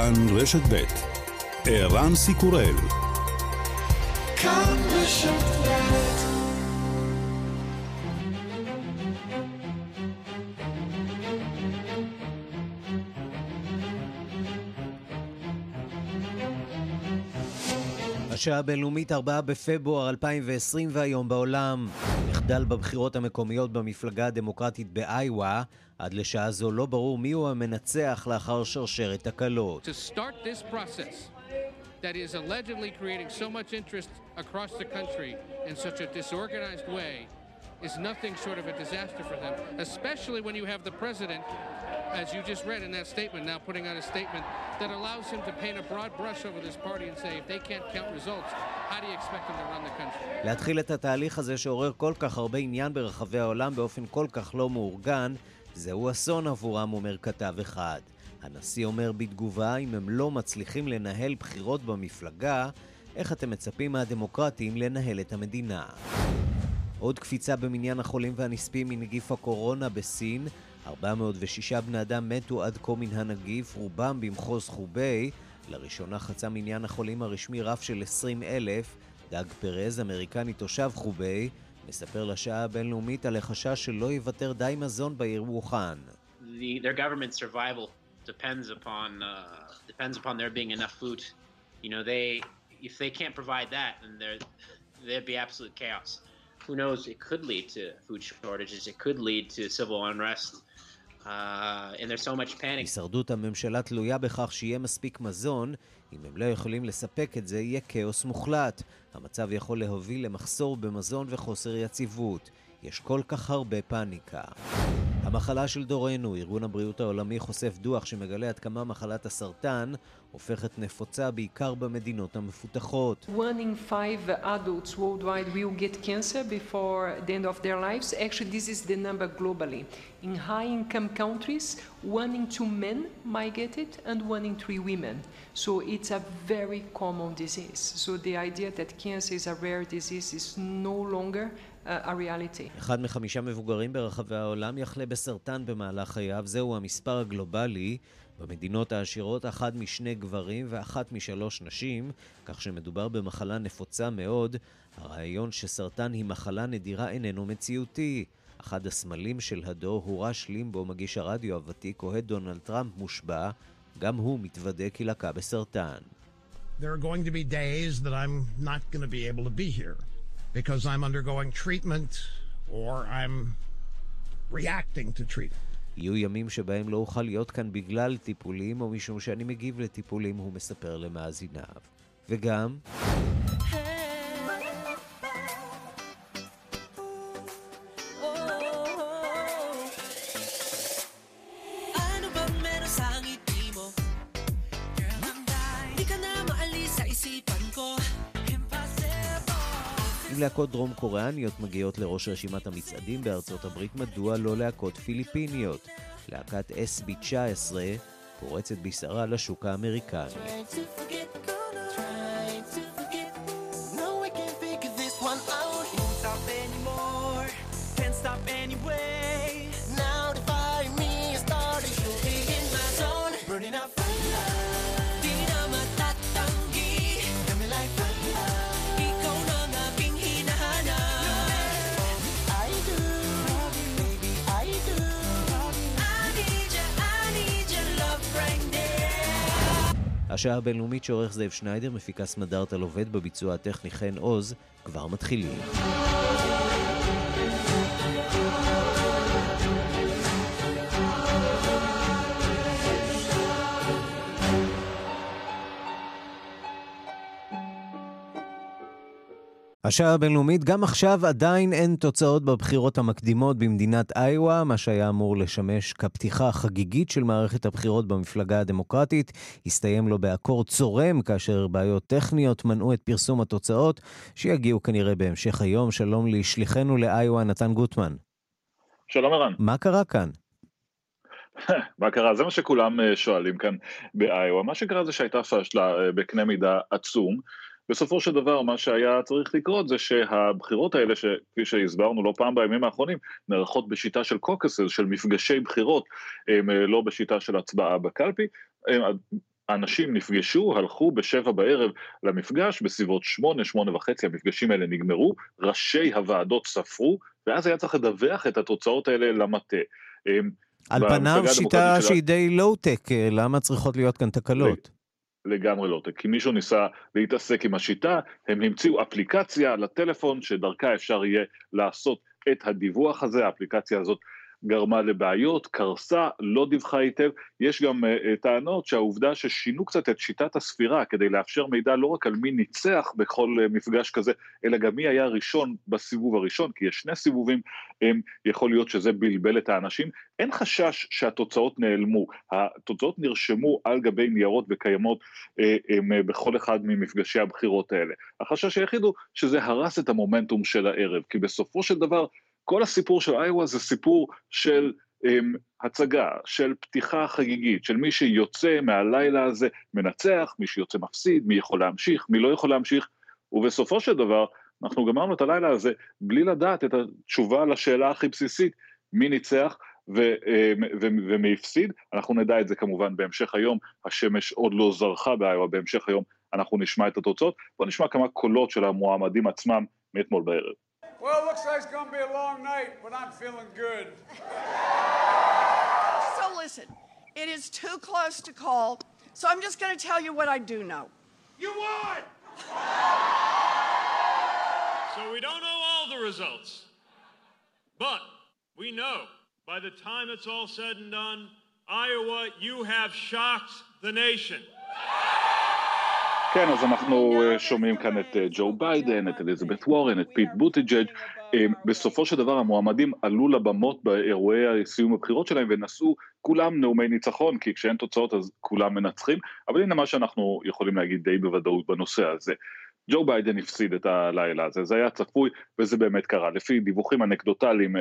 כאן רשת ב' ערן סיקורל כאן רשת השעה הבינלאומית 4 בפברואר 2020 והיום בעולם. מחדל בבחירות המקומיות במפלגה הדמוקרטית באיווה. עד לשעה זו לא ברור מיהו המנצח לאחר שרשרת way is nothing short of a disaster for them, especially when you have the president as you just read in that statement, now putting out a statement that allows him to paint a broad brush over this party and say, if they can't count results, how do you expect them to run the country? להתחיל את התהליך הזה שעורר כל כך הרבה עניין ברחבי העולם באופן כל כך לא מאורגן, זהו אסון עבורם, אומר כתב אחד. הנשיא אומר בתגובה, אם הם לא מצליחים לנהל בחירות במפלגה, איך אתם מצפים מהדמוקרטים לנהל את המדינה? עוד קפיצה במניין החולים והנספים מנגיף הקורונה בסין, 406 בני אדם מתו עד כה מן הנגיף, רובם במחוז חוביי. לראשונה חצה מניין החולים הרשמי רף של 20 אלף. דאג פרז, אמריקני תושב חוביי, מספר לשעה הבינלאומית על החשש שלא יוותר די מזון בעיר uh, chaos. Who knows? It could lead to food shortages. It could lead to civil unrest. הישרדות הממשלה תלויה בכך שיהיה מספיק מזון. אם הם לא יכולים לספק את זה, יהיה כאוס מוחלט. המצב יכול להוביל למחסור במזון וחוסר יציבות. יש כל כך הרבה פאניקה. המחלה של דורנו, ארגון הבריאות העולמי חושף דוח שמגלה עד כמה מחלת הסרטן הופכת נפוצה בעיקר במדינות המפותחות. Disease is no longer הריאליטי. אחד מחמישה מבוגרים ברחבי העולם יחלה בסרטן במהלך חייו, זהו המספר הגלובלי. במדינות העשירות אחת משני גברים ואחת משלוש נשים, כך שמדובר במחלה נפוצה מאוד. הרעיון שסרטן היא מחלה נדירה איננו מציאותי. אחד הסמלים של הדור הוא רש לימבו, מגיש הרדיו הוותיק, אוהד דונלד טראמפ מושבע, גם הוא מתוודה כי לקה בסרטן. There are going to be days that I'm not going to be able to be here. Because I'm undergoing treatment or I'm reacting to treatment. יהיו ימים שבהם לא אוכל להיות כאן בגלל טיפולים או משום שאני מגיב לטיפולים, הוא מספר למאזיניו. וגם... להקות דרום קוריאניות מגיעות לראש רשימת המצעדים בארצות הברית, מדוע לא להקות פיליפיניות? להקת SB19 פורצת בשרה לשוק האמריקני. השעה הבינלאומית שעורך זאב שניידר, מפיקה סמדארטל עובד בביצוע הטכני חן עוז, כבר מתחילים. השעה הבינלאומית, גם עכשיו עדיין אין תוצאות בבחירות המקדימות במדינת איואה, מה שהיה אמור לשמש כפתיחה החגיגית של מערכת הבחירות במפלגה הדמוקרטית, הסתיים לו באקורד צורם, כאשר בעיות טכניות מנעו את פרסום התוצאות, שיגיעו כנראה בהמשך היום. שלום לשליחנו לאיואה, נתן גוטמן. שלום ערן. מה קרה כאן? מה קרה? זה מה שכולם אה, שואלים כאן באיואה. מה שקרה זה שהייתה פשלה אה, בקנה מידה עצום. בסופו של דבר מה שהיה צריך לקרות זה שהבחירות האלה, שכפי שהסברנו לא פעם בימים האחרונים, נערכות בשיטה של קוקסס, של מפגשי בחירות, הם אה, לא בשיטה של הצבעה בקלפי. האנשים נפגשו, הלכו בשבע בערב למפגש, בסביבות שמונה, שמונה וחצי המפגשים האלה נגמרו, ראשי הוועדות ספרו, ואז היה צריך לדווח את התוצאות האלה למטה. על פניו שיטה שהיא די לואו-טק, למה צריכות להיות כאן תקלות? לגמרי לא, כי מישהו ניסה להתעסק עם השיטה, הם המציאו אפליקציה לטלפון שדרכה אפשר יהיה לעשות את הדיווח הזה, האפליקציה הזאת גרמה לבעיות, קרסה, לא דיווחה היטב. יש גם uh, טענות שהעובדה ששינו קצת את שיטת הספירה כדי לאפשר מידע לא רק על מי ניצח בכל uh, מפגש כזה, אלא גם מי היה ראשון בסיבוב הראשון, כי יש שני סיבובים, יכול להיות שזה בלבל את האנשים. אין חשש שהתוצאות נעלמו, התוצאות נרשמו על גבי ניירות וקיימות uh, um, בכל אחד ממפגשי הבחירות האלה. החשש היחיד הוא שזה הרס את המומנטום של הערב, כי בסופו של דבר כל הסיפור של איואה זה סיפור של um, הצגה, של פתיחה חגיגית, של מי שיוצא מהלילה הזה מנצח, מי שיוצא מפסיד, מי יכול להמשיך, מי לא יכול להמשיך, ובסופו של דבר אנחנו גמרנו את הלילה הזה בלי לדעת את התשובה לשאלה הכי בסיסית, מי ניצח ו, אמ, ו, ומי הפסיד, אנחנו נדע את זה כמובן בהמשך היום, השמש עוד לא זרחה באיואה, בהמשך היום אנחנו nishma את התוצאות, בואו נשמע כמה קולות של המועמדים עצמם מאתמול בערב. Well, it looks like it's going to be a long night, but I'm feeling good. so listen, it is too close to call, so I'm just going to tell you what I do know. You won! so we don't know all the results, but we know by the time it's all said and done, Iowa, you have shocked the nation. כן, אז אנחנו אה, שומעים כאן את אה, ג'ו ביידן, את אליזבת וורן, את פיט בוטיג'אג'. אה, בסופו של דבר המועמדים עלו לבמות באירועי סיום הבחירות שלהם ונשאו כולם נאומי ניצחון, כי כשאין תוצאות אז כולם מנצחים, אבל הנה מה שאנחנו יכולים להגיד די בוודאות בנושא הזה. ג'ו ביידן הפסיד את הלילה הזה, זה היה צפוי וזה באמת קרה. לפי דיווחים אנקדוטליים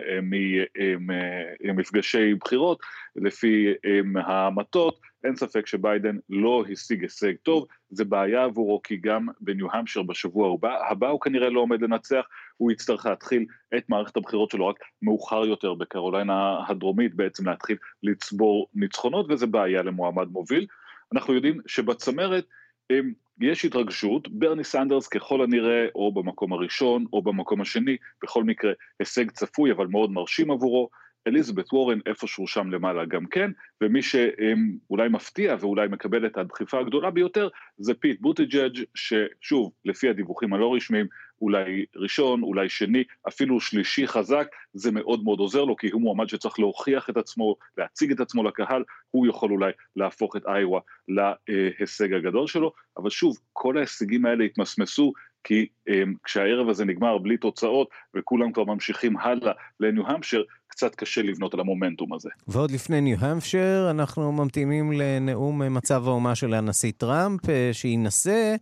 ממפגשי בחירות, לפי המטות, אין ספק שביידן לא השיג הישג טוב, זה בעיה עבורו כי גם בניו המשר בשבוע הבא, הבא הוא כנראה לא עומד לנצח, הוא יצטרך להתחיל את מערכת הבחירות שלו רק מאוחר יותר בקרוליינה הדרומית, בעצם להתחיל לצבור ניצחונות וזה בעיה למועמד מוביל. אנחנו יודעים שבצמרת יש התרגשות, ברני סנדרס ככל הנראה או במקום הראשון או במקום השני, בכל מקרה הישג צפוי אבל מאוד מרשים עבורו, אליזבת וורן איפשהו שם למעלה גם כן, ומי שאולי מפתיע ואולי מקבל את הדחיפה הגדולה ביותר זה פיט בוטיג'אג' ששוב, לפי הדיווחים הלא רשמיים, אולי ראשון, אולי שני, אפילו שלישי חזק, זה מאוד מאוד עוזר לו, כי הוא מועמד שצריך להוכיח את עצמו, להציג את עצמו לקהל, הוא יכול אולי להפוך את איואה להישג הגדול שלו, אבל שוב, כל ההישגים האלה התמסמסו כי um, כשהערב הזה נגמר בלי תוצאות וכולם כבר ממשיכים הלאה לניו-המשר, קצת קשה לבנות על המומנטום הזה. ועוד לפני ניו-המפשר, אנחנו ממתינים לנאום מצב האומה של הנשיא טראמפ, אה, שינסה,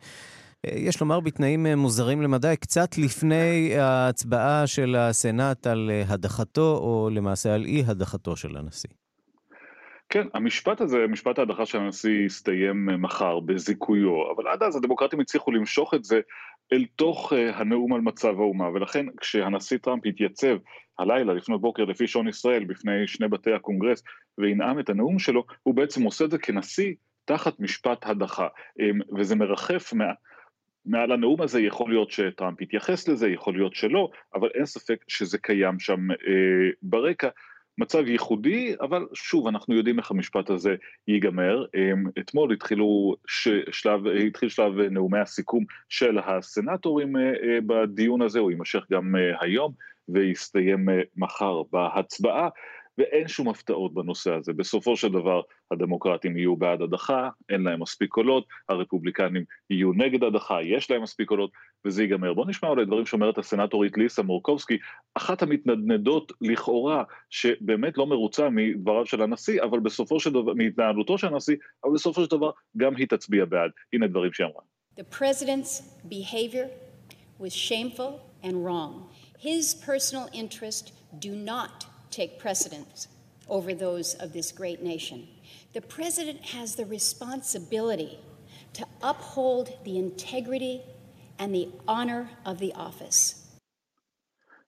אה, יש לומר בתנאים אה, מוזרים למדי, קצת לפני ההצבעה של הסנאט על הדחתו, או למעשה על אי הדחתו של הנשיא. כן, המשפט הזה, משפט ההדחה של הנשיא יסתיים מחר בזיכויו, אבל עד אז הדמוקרטים הצליחו למשוך את זה אל תוך הנאום על מצב האומה, ולכן כשהנשיא טראמפ התייצב הלילה לפנות בוקר לפי שעון ישראל בפני שני בתי הקונגרס וינאם את הנאום שלו, הוא בעצם עושה את זה כנשיא תחת משפט הדחה, אמ, וזה מרחף מה... מעל הנאום הזה, יכול להיות שטראמפ יתייחס לזה, יכול להיות שלא, אבל אין ספק שזה קיים שם אה, ברקע. מצב ייחודי, אבל שוב, אנחנו יודעים איך המשפט הזה ייגמר. אמ, אתמול התחילו שלב, התחיל שלב נאומי הסיכום של הסנטורים אה, אה, בדיון הזה, הוא יימשך גם אה, היום. ויסתיים מחר בהצבעה, ואין שום הפתעות בנושא הזה. בסופו של דבר הדמוקרטים יהיו בעד הדחה, אין להם מספיק קולות, הרפובליקנים יהיו נגד הדחה, יש להם מספיק קולות, וזה ייגמר. בואו נשמע אולי דברים שאומרת הסנטורית ליסה מורקובסקי, אחת המתנדנדות לכאורה, שבאמת לא מרוצה מדבריו של הנשיא, אבל בסופו של דבר, מהתנהלותו של הנשיא, אבל בסופו של דבר גם היא תצביע בעד. הנה דברים שהיא אמרה. The president's behavior was shameful and wrong. His personal interests do not take precedence over those of this great nation. The president has the responsibility to uphold the integrity and the honor of the office.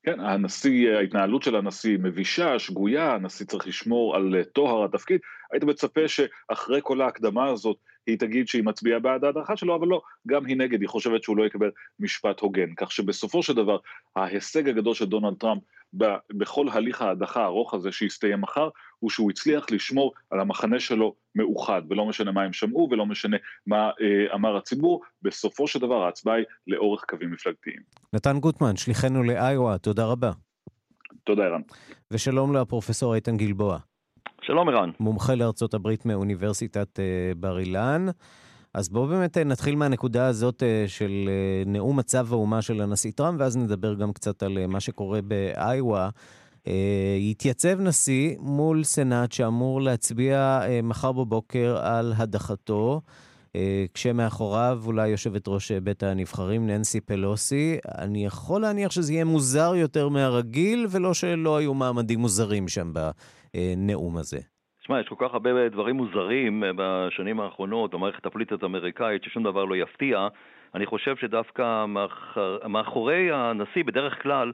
כן, הנשיא, ההתנהלות של הנשיא מבישה, שגויה, הנשיא צריך לשמור על טוהר התפקיד. היית מצפה שאחרי כל ההקדמה הזאת היא תגיד שהיא מצביעה בעד ההדחה שלו, אבל לא, גם היא נגד, היא חושבת שהוא לא יקבל משפט הוגן. כך שבסופו של דבר, ההישג הגדול של דונלד טראמפ בכל הליך ההדחה הארוך הזה שיסתיים מחר, הוא שהוא הצליח לשמור על המחנה שלו מאוחד, ולא משנה מה הם שמעו ולא משנה מה אה, אמר הציבור, בסופו של דבר ההצבעה היא לאורך קווים מפלגתיים. נתן גוטמן, שליחנו לאיואה, תודה רבה. תודה, ערן. ושלום לפרופסור איתן גלבוע. שלום, ערן. מומחה לארצות הברית מאוניברסיטת אה, בר אילן. אז בואו באמת אה, נתחיל מהנקודה הזאת אה, של אה, נאום מצב האומה של הנשיא טראמפ, ואז נדבר גם קצת על מה שקורה באיווה. יתייצב נשיא מול סנאט שאמור להצביע מחר בבוקר על הדחתו, כשמאחוריו אולי יושבת ראש בית הנבחרים, ננסי פלוסי. אני יכול להניח שזה יהיה מוזר יותר מהרגיל, ולא שלא היו מעמדים מוזרים שם בנאום הזה. תשמע, יש כל כך הרבה דברים מוזרים אה, בשנים האחרונות במערכת הפוליטית האמריקאית ששום דבר לא יפתיע. אני חושב שדווקא מאחר, מאחורי הנשיא, בדרך כלל,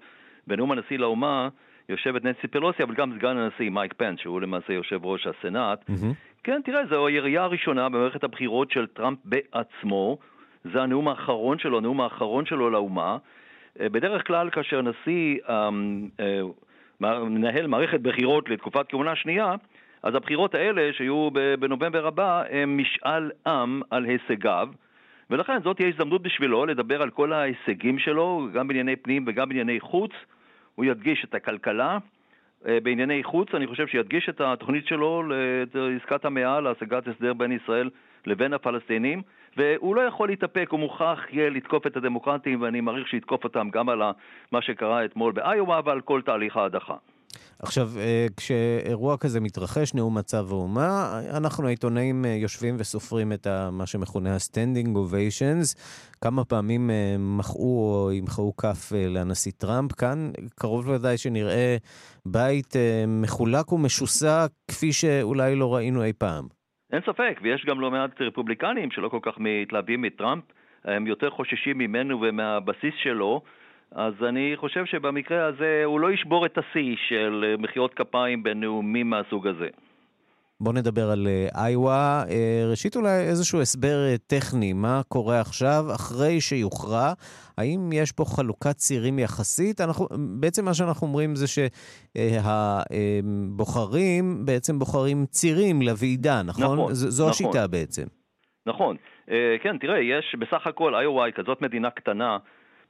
בנאום הנשיא לאומה, יושבת ננסי פלוסי, אבל גם סגן הנשיא מייק פנס, שהוא למעשה יושב ראש הסנאט. Mm-hmm. כן, תראה, זו הירייה הראשונה במערכת הבחירות של טראמפ בעצמו. זה הנאום האחרון שלו, הנאום האחרון שלו לאומה. אה, בדרך כלל כאשר נשיא אמ, אה, מנהל מערכת בחירות לתקופת כהונה שנייה, אז הבחירות האלה, שיהיו בנובמבר הבא, הם משאל עם על הישגיו, ולכן זאת תהיה הזדמנות בשבילו לדבר על כל ההישגים שלו, גם בענייני פנים וגם בענייני חוץ. הוא ידגיש את הכלכלה. אה, בענייני חוץ, אני חושב שידגיש את התוכנית שלו לעסקת המאה, להשגת הסדר בין ישראל לבין הפלסטינים, והוא לא יכול להתאפק, הוא מוכרח יהיה לתקוף את הדמוקרטים, ואני מעריך שיתקוף אותם גם על מה שקרה אתמול באיואה ועל כל תהליך ההדחה. עכשיו, אה, כשאירוע כזה מתרחש, נאום מצב האומה, אנחנו העיתונאים אה, יושבים וסופרים את מה שמכונה ה-standing ovations. כמה פעמים אה, מחאו או ימחאו כף לנשיא טראמפ. כאן קרוב לוודאי שנראה בית מחולק ומשוסע כפי שאולי לא ראינו אי פעם. אין ספק, ויש גם לא מעט רפובליקנים שלא כל כך מתלהבים מטראמפ. הם יותר חוששים ממנו ומהבסיס שלו. אז אני חושב שבמקרה הזה הוא לא ישבור את השיא של מחיאות כפיים בנאומים מהסוג הזה. בואו נדבר על אה, איווה. אה, ראשית אולי איזשהו הסבר אה, טכני, מה קורה עכשיו אחרי שיוכרע? האם יש פה חלוקת צירים יחסית? אנחנו, בעצם מה שאנחנו אומרים זה שהבוחרים בעצם בוחרים צירים לוועידה, נכון? נכון, זו נכון. השיטה בעצם. נכון. כן, תראה, יש בסך הכל, איווה היא כזאת מדינה קטנה,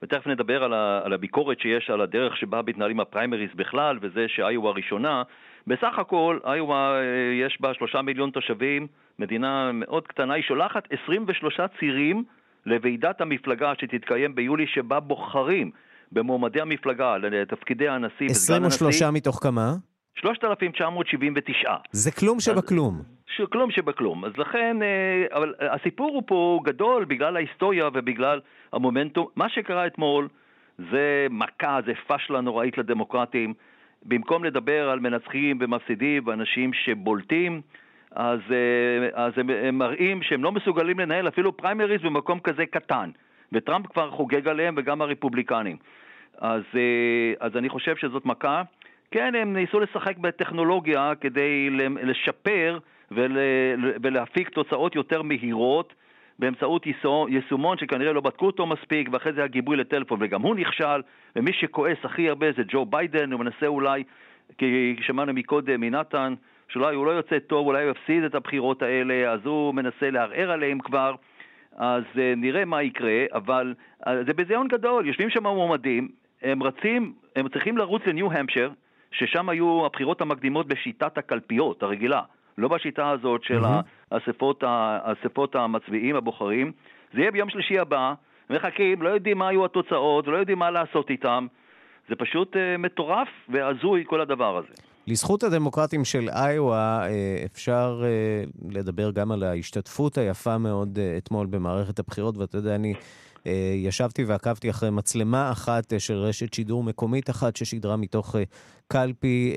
ותכף נדבר על, ה, על הביקורת שיש על הדרך שבה מתנהלים הפריימריז בכלל, וזה שאיואה ראשונה. בסך הכל, איואה אה, יש בה שלושה מיליון תושבים, מדינה מאוד קטנה, היא שולחת 23 צירים לוועידת המפלגה שתתקיים ביולי, שבה בוחרים במועמדי המפלגה לתפקידי הנשיא. 23 מתוך כמה? 3,979. זה כלום שבכלום. אז, כלום שבכלום. אז לכן, אה, אבל הסיפור הוא פה גדול בגלל ההיסטוריה ובגלל המומנטום. מה שקרה אתמול זה מכה, זה פשלה נוראית לדמוקרטים. במקום לדבר על מנצחים ומפסידים ואנשים שבולטים, אז, אה, אז הם, הם מראים שהם לא מסוגלים לנהל אפילו פריימריז במקום כזה קטן. וטראמפ כבר חוגג עליהם וגם הרפובליקנים. אז, אה, אז אני חושב שזאת מכה. כן, הם ניסו לשחק בטכנולוגיה כדי לשפר ול, ולהפיק תוצאות יותר מהירות באמצעות יישומון שכנראה לא בדקו אותו מספיק, ואחרי זה הגיבוי לטלפון, וגם הוא נכשל, ומי שכועס הכי הרבה זה ג'ו ביידן, הוא מנסה אולי, כי שמענו מקודם מנתן, שאולי הוא לא יוצא טוב, אולי הוא יפסיד את הבחירות האלה, אז הוא מנסה לערער עליהם כבר, אז uh, נראה מה יקרה, אבל uh, זה ביזיון גדול, יושבים שם מועמדים, הם רצים, הם צריכים לרוץ לניו-המפשר, ששם היו הבחירות המקדימות בשיטת הקלפיות הרגילה, לא בשיטה הזאת של. האספות, האספות המצביעים, הבוחרים. זה יהיה ביום שלישי הבא, מחכים, לא יודעים מה היו התוצאות, לא יודעים מה לעשות איתם. זה פשוט uh, מטורף והזוי כל הדבר הזה. לזכות הדמוקרטים של איואה אה, אפשר uh, לדבר גם על ההשתתפות היפה מאוד uh, אתמול במערכת הבחירות, ואתה יודע, אני ישבתי ועקבתי אחרי מצלמה אחת של רשת שידור מקומית אחת ששידרה מתוך קלפי,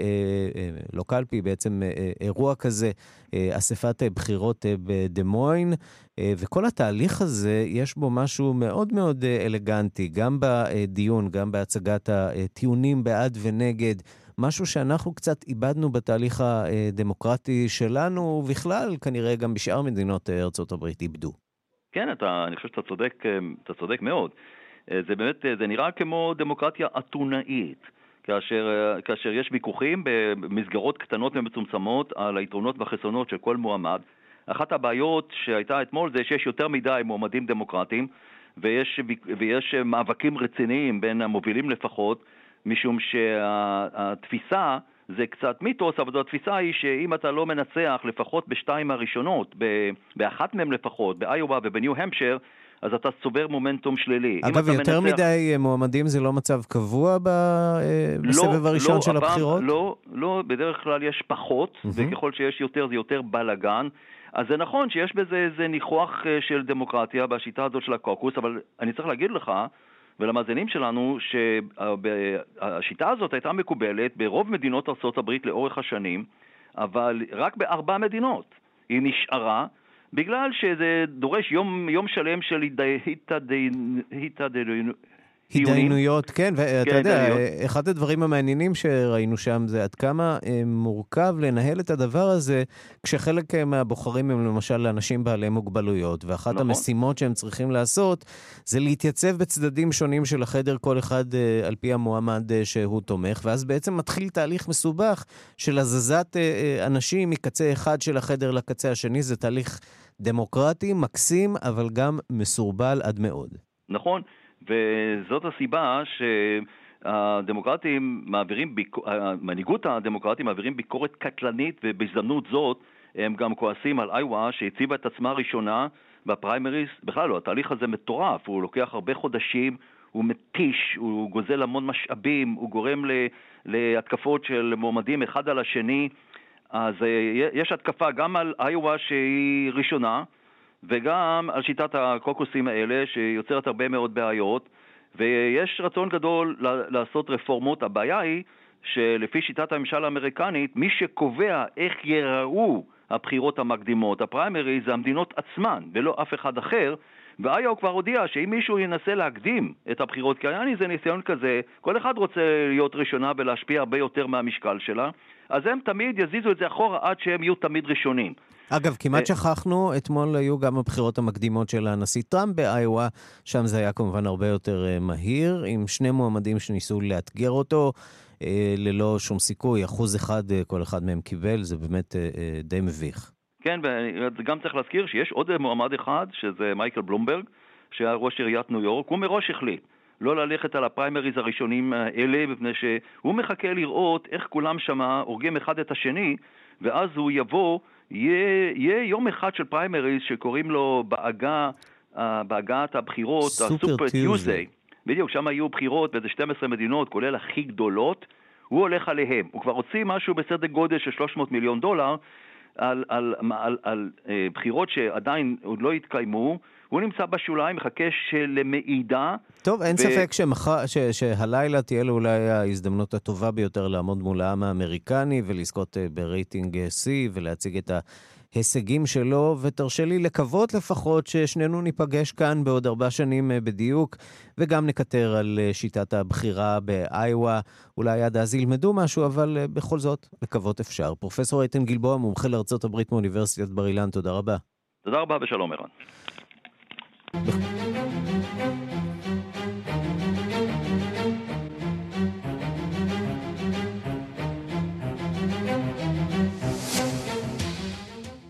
לא קלפי, בעצם אירוע כזה, אספת בחירות בדמוין, וכל התהליך הזה, יש בו משהו מאוד מאוד אלגנטי, גם בדיון, גם בהצגת הטיעונים בעד ונגד. משהו שאנחנו קצת איבדנו בתהליך הדמוקרטי שלנו, ובכלל, כנראה גם בשאר מדינות ארצות הברית איבדו. כן, אתה, אני חושב שאתה צודק, אתה צודק מאוד. זה באמת, זה נראה כמו דמוקרטיה אתונאית. כאשר, כאשר יש ויכוחים במסגרות קטנות ומצומצמות על היתרונות והחסרונות של כל מועמד. אחת הבעיות שהייתה אתמול זה שיש יותר מדי מועמדים דמוקרטיים ויש, ויש מאבקים רציניים בין המובילים לפחות, משום שהתפיסה זה קצת מיתוס, אבל התפיסה היא שאם אתה לא מנצח לפחות בשתיים הראשונות, באחת מהן לפחות, באיובה ובניו-המפשר, אז אתה צובר מומנטום שלילי. אגב, יותר מנצח... מדי מועמדים זה לא מצב קבוע ב... אה, לא, בסבב הראשון לא, של אבל, הבחירות? לא, לא, בדרך כלל יש פחות, mm-hmm. וככל שיש יותר זה יותר בלאגן. אז זה נכון שיש בזה איזה ניחוח אה, של דמוקרטיה בשיטה הזאת של הקוקוס, אבל אני צריך להגיד לך, ולמאזינים שלנו, שהשיטה הזאת הייתה מקובלת ברוב מדינות ארה"ב לאורך השנים, אבל רק בארבע מדינות היא נשארה. בגלל שזה דורש יום, יום שלם של התעדיינות. התדיינויות, כן, ואתה כן, יודע, אחד הדברים המעניינים שראינו שם זה עד כמה אה, מורכב לנהל את הדבר הזה, כשחלק אה, מהבוחרים הם למשל אנשים בעלי מוגבלויות, ואחת נכון. המשימות שהם צריכים לעשות זה להתייצב בצדדים שונים של החדר, כל אחד אה, על פי המועמד שהוא תומך, ואז בעצם מתחיל תהליך מסובך של הזזת אנשים מקצה אחד של החדר לקצה השני, זה תהליך דמוקרטי, מקסים, אבל גם מסורבל עד מאוד. נכון. וזאת הסיבה שהדמוקרטים מעבירים, ביק... מנהיגות הדמוקרטים מעבירים ביקורת קטלנית ובהזדמנות זאת הם גם כועסים על איווה שהציבה את עצמה ראשונה בפריימריז, בכלל לא, התהליך הזה מטורף, הוא לוקח הרבה חודשים, הוא מתיש, הוא גוזל המון משאבים, הוא גורם ל... להתקפות של מועמדים אחד על השני, אז אה, יש התקפה גם על איווה שהיא ראשונה, וגם על שיטת הקוקוסים האלה, שיוצרת הרבה מאוד בעיות, ויש רצון גדול לעשות רפורמות. הבעיה היא שלפי שיטת הממשל האמריקנית, מי שקובע איך ייראו הבחירות המקדימות, הפריימריז, זה המדינות עצמן, ולא אף אחד אחר. ואיו כבר הודיע שאם מישהו ינסה להקדים את הבחירות, כי היה לי איזה ניסיון כזה, כל אחד רוצה להיות ראשונה ולהשפיע הרבה יותר מהמשקל שלה, אז הם תמיד יזיזו את זה אחורה עד שהם יהיו תמיד ראשונים. אגב, כמעט אה, שכחנו, אתמול היו גם הבחירות המקדימות של הנשיא טראמפ באיואה, שם זה היה כמובן הרבה יותר אה, מהיר, עם שני מועמדים שניסו לאתגר אותו. אה, ללא שום סיכוי, אחוז אחד כל אחד מהם קיבל, זה באמת די מביך. כן, וגם צריך להזכיר שיש עוד מועמד אחד, שזה מייקל בלומברג, שהיה ראש עיריית ניו יורק, הוא מראש החליט לא ללכת על הפריימריז הראשונים האלה, מפני שהוא מחכה לראות איך כולם שמה הורגים אחד את השני, ואז הוא יבוא יהיה, יהיה יום אחד של פריימריז שקוראים לו בעגה, uh, בעגת הבחירות, ה Super Tuesday. בדיוק, שם היו בחירות באיזה 12 מדינות, כולל הכי גדולות, הוא הולך עליהם. הוא כבר הוציא משהו בסדר גודל של 300 מיליון דולר על, על, על, על, על uh, בחירות שעדיין עוד לא התקיימו, הוא נמצא בשוליים, מחכה למעידה. טוב, אין ו... ספק שמח... ש... שהלילה תהיה לו אולי ההזדמנות הטובה ביותר לעמוד מול העם האמריקני ולזכות אה, ברייטינג אה, C ולהציג את ההישגים שלו, ותרשה לי לקוות לפחות ששנינו ניפגש כאן בעוד ארבע שנים אה, בדיוק, וגם נקטר על שיטת הבחירה באיווה. אולי עד אז ילמדו משהו, אבל בכל זאת, לקוות אפשר. פרופסור איתן גלבוע, מומחה לארצות הברית מאוניברסיטת בר אילן, תודה רבה. תודה רבה ושלום ערן. the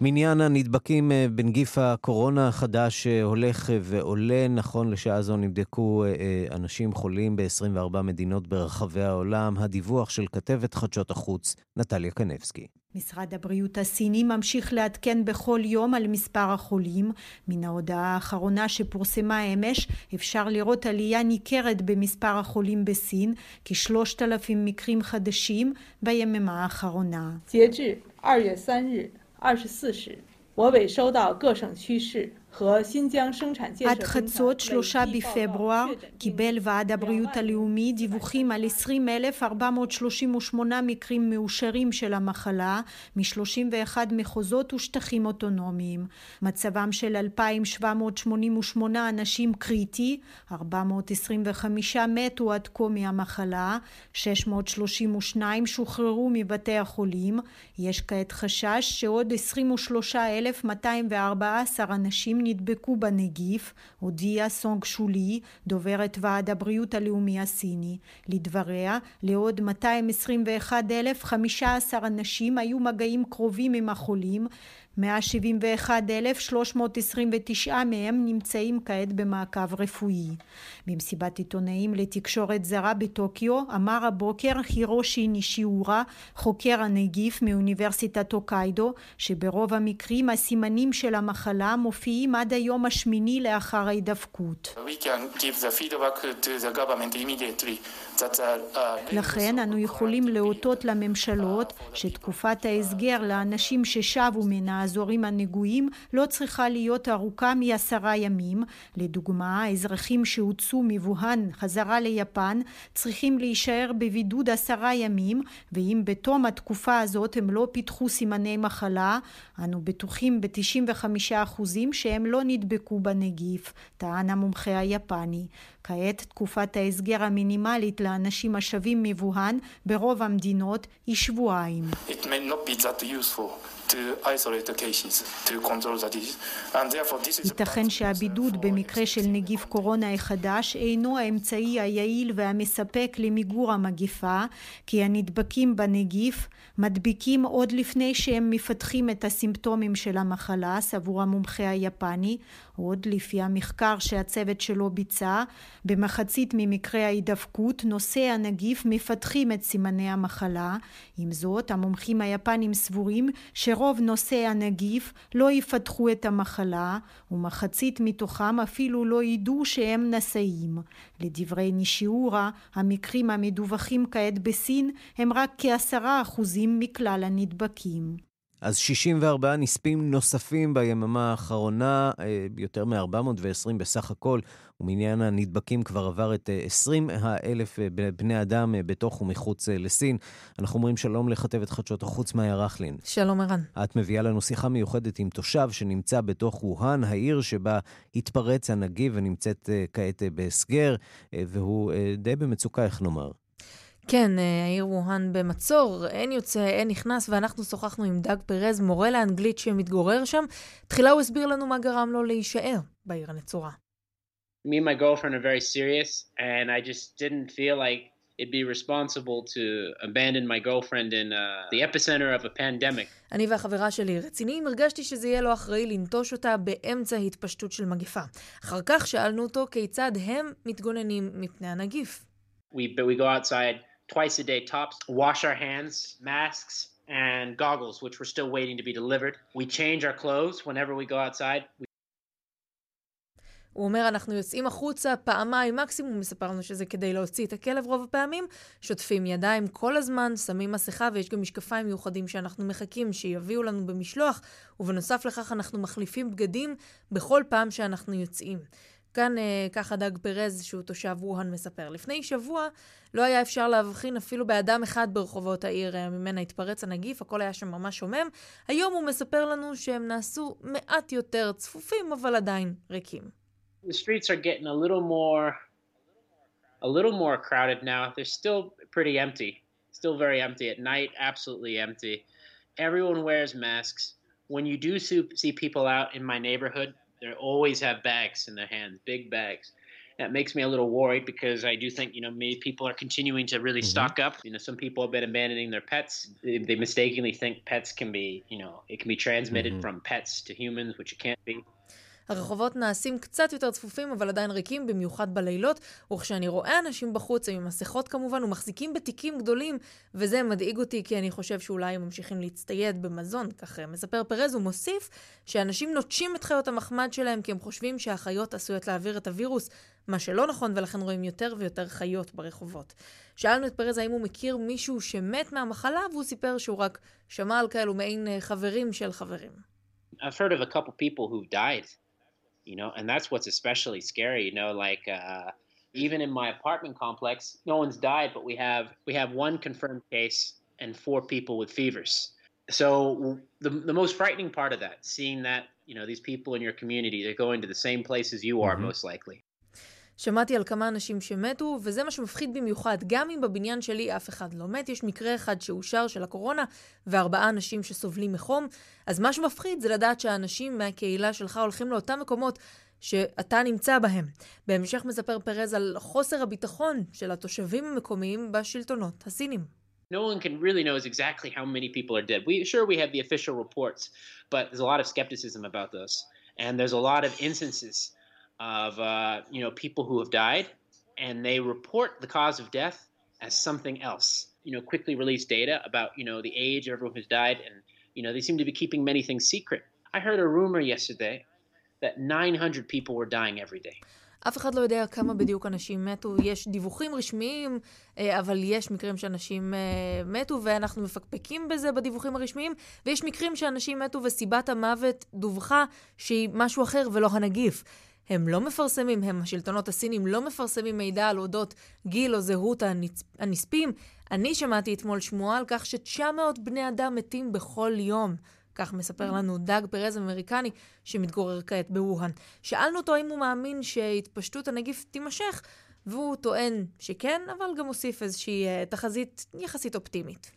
מניין הנדבקים אה, בנגיף הקורונה החדש אה, הולך אה, ועולה. נכון לשעה זו נבדקו אנשים חולים ב-24 מדינות ברחבי העולם. הדיווח של כתבת חדשות החוץ, נטליה קנבסקי. משרד הבריאות הסיני ממשיך לעדכן בכל יום על מספר החולים. מן ההודעה האחרונה שפורסמה אמש אפשר לראות עלייה ניכרת במספר החולים בסין, כשלושת אלפים מקרים חדשים ביממה האחרונה. 截至二月三日 二十四时，我委收到各省区市 עד חצות, שלושה בפברואר, קיבל ועד הבריאות הלאומי דיווחים על 20,438 מקרים מאושרים של המחלה מ-31 מחוזות ושטחים אוטונומיים. מצבם של 2,788 אנשים קריטי, 425 מתו עד כה מהמחלה, 632 שוחררו מבתי החולים. יש כעת חשש שעוד 23,214 אנשים נדבקו בנגיף, הודיעה סונג שולי, דוברת ועד הבריאות הלאומי הסיני. לדבריה, לעוד 221,015 אנשים היו מגעים קרובים עם החולים, 171,329 מהם נמצאים כעת במעקב רפואי. במסיבת עיתונאים לתקשורת זרה בטוקיו אמר הבוקר הירושי נישיאורה, חוקר הנגיף מאוניברסיטת הוקיידו, שברוב המקרים הסימנים של המחלה מופיעים עד היום השמיני לאחר ההידבקות. לכן אנו יכולים להוטות לממשלות שתקופת ההסגר לאנשים ששבו מן האזורים הנגועים לא צריכה להיות ארוכה מעשרה ימים. לדוגמה, האזרחים שהוצאו מבוהאן חזרה ליפן צריכים להישאר בבידוד עשרה ימים, ואם בתום התקופה הזאת הם לא פיתחו סימני מחלה, אנו בטוחים ב-95% שהם לא נדבקו בנגיף, טען המומחה היפני. כעת תקופת ההסגר המינימלית לאנשים השבים מבוהאן ברוב המדינות היא שבועיים. ייתכן שהבידוד במקרה של נגיף קורונה החדש אינו האמצעי היעיל והמספק למיגור המגיפה, כי הנדבקים בנגיף מדביקים עוד לפני שהם מפתחים את הסימפטומים של המחלה, סבור המומחה היפני, עוד לפי המחקר שהצוות שלו ביצע, במחצית ממקרי ההידבקות נושאי הנגיף מפתחים את סימני המחלה. עם זאת, המומחים היפנים סבורים שרוב נושאי הנגיף לא יפתחו את המחלה, ומחצית מתוכם אפילו לא ידעו שהם נשאים. לדברי נישיאורה, המקרים המדווחים כעת בסין הם רק כעשרה אחוזים מכלל הנדבקים. אז 64 נספים נוספים ביממה האחרונה, אה, יותר מ-420 בסך הכל, ומניין הנדבקים כבר עבר את 20 אה, האלף אה, בני אדם בתוך ומחוץ לסין. אנחנו אומרים שלום לכתבת חדשות החוץ מאיה רכלין. שלום ערן. את מביאה לנו שיחה מיוחדת עם תושב שנמצא בתוך ווהאן, העיר שבה התפרץ הנגיף ונמצאת כעת בהסגר, והוא די במצוקה, איך נאמר. כן, אה, העיר ווהאן במצור, אין יוצא, אין נכנס, ואנחנו שוחחנו עם דאג פרז, מורה לאנגלית שמתגורר שם. תחילה הוא הסביר לנו מה גרם לו להישאר בעיר הנצורה. Me and my girlfriend are very serious, and I just didn't feel like it'd be responsible to abandon my girlfriend in uh, the epicenter of a pandemic. אני והחברה שלי רציניים, הרגשתי שזה יהיה לא אחראי לנטוש אותה באמצע התפשטות של מגיפה. אחר כך שאלנו אותו כיצד הם מתגוננים מפני הנגיף. We, we go outside twice a day tops, wash our hands, masks, and goggles, which were still waiting to be delivered. We change our clothes whenever we go outside. הוא אומר, אנחנו יוצאים החוצה פעמיים מקסימום, מספר לנו שזה כדי להוציא את הכלב רוב הפעמים, שוטפים ידיים כל הזמן, שמים מסכה, ויש גם משקפיים מיוחדים שאנחנו מחכים שיביאו לנו במשלוח, ובנוסף לכך אנחנו מחליפים בגדים בכל פעם שאנחנו יוצאים. כאן אה, ככה דג פרז, שהוא תושב ווהאן, מספר. לפני שבוע לא היה אפשר להבחין אפילו באדם אחד ברחובות העיר אה, ממנה התפרץ הנגיף, הכל היה שם ממש שומם. היום הוא מספר לנו שהם נעשו מעט יותר צפופים, אבל עדיין ריקים. Everyone wears masks. When you do see people out in my neighborhood, they always have bags in their hands, big bags. That makes me a little worried because I do think, you know, maybe people are continuing to really mm-hmm. stock up. You know, some people have been abandoning their pets. They, they mistakenly think pets can be, you know, it can be transmitted mm-hmm. from pets to humans, which it can't be. הרחובות נעשים קצת יותר צפופים, אבל עדיין ריקים, במיוחד בלילות, וכשאני רואה אנשים בחוץ, עם מסכות כמובן, ומחזיקים בתיקים גדולים, וזה מדאיג אותי, כי אני חושב שאולי הם ממשיכים להצטייד במזון, כך מספר פרז, הוא מוסיף שאנשים נוטשים את חיות המחמד שלהם, כי הם חושבים שהחיות עשויות להעביר את הווירוס, מה שלא נכון, ולכן רואים יותר ויותר חיות ברחובות. שאלנו את פרז האם הוא מכיר מישהו שמת מהמחלה, והוא סיפר שהוא רק שמע על כאלו מעין חברים של חברים. I've heard of a couple people who've died you know, and that's what's especially scary, you know, like uh, even in my apartment complex, no one's died, but we have we have one confirmed case and four people with fevers. So the the most frightening part of that, seeing that you know these people in your community, they're going to the same places you are, mm-hmm. most likely. שמעתי על כמה אנשים שמתו, וזה מה שמפחיד במיוחד. גם אם בבניין שלי אף אחד לא מת, יש מקרה אחד שאושר של הקורונה, וארבעה אנשים שסובלים מחום. אז מה שמפחיד זה לדעת שהאנשים מהקהילה שלך הולכים לאותם מקומות שאתה נמצא בהם. בהמשך מספר פרז על חוסר הביטחון של התושבים המקומיים בשלטונות הסינים. No one can really knows exactly how many people are dead. We sure we have the official reports, but there's a lot of skepticism about those. And there's a lot of instances of uh, you know people who have died, and they report the cause of death as something else. You know, quickly release data about you know the age of everyone who's died, and you know they seem to be keeping many things secret. I heard a rumor yesterday that 900 people were dying every day. אף אחד לא יודע כמה בדיוק אנשים מתו. יש דיווחים רשמיים, אה, אבל יש מקרים שאנשים אה, מתו, ואנחנו מפקפקים בזה בדיווחים הרשמיים, ויש מקרים שאנשים מתו וסיבת המוות דווחה שהיא משהו אחר ולא הנגיף. הם לא מפרסמים, הם, השלטונות הסינים לא מפרסמים מידע על אודות גיל או זהות. הנספים. אני שמעתי אתמול שמועה על כך ש-900 בני אדם מתים בכל יום. כך מספר לנו דאג פרז אמריקני שמתגורר כעת בווהאן. שאלנו אותו אם הוא מאמין שהתפשטות הנגיף תימשך, והוא טוען שכן, אבל גם הוסיף איזושהי תחזית יחסית אופטימית.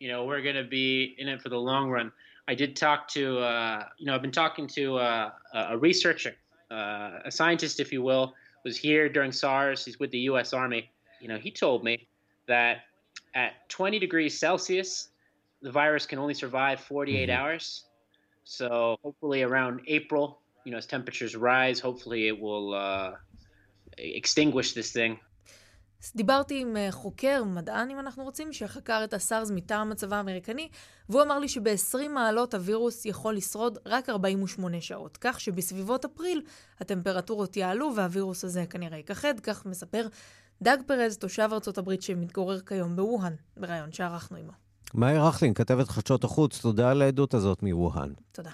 You know, we're going to be in it for the long run. I did talk to, uh, you know, I've been talking to uh, a researcher, uh, a scientist, if you will, was here during SARS. He's with the U.S. Army. You know, he told me that at 20 degrees Celsius, the virus can only survive 48 mm-hmm. hours. So hopefully around April, you know, as temperatures rise, hopefully it will uh, extinguish this thing. דיברתי עם חוקר, מדען אם אנחנו רוצים, שחקר את הסארס מטעם הצבא האמריקני, והוא אמר לי שב-20 מעלות הווירוס יכול לשרוד רק 48 שעות, כך שבסביבות אפריל הטמפרטורות יעלו והווירוס הזה כנראה ייכחד, כך מספר דאג פרז, תושב ארצות הברית שמתגורר כיום בווהאן, בריאיון שערכנו עמו. מאיר רכלין, כתבת חדשות החוץ, תודה על העדות הזאת מווהאן. תודה.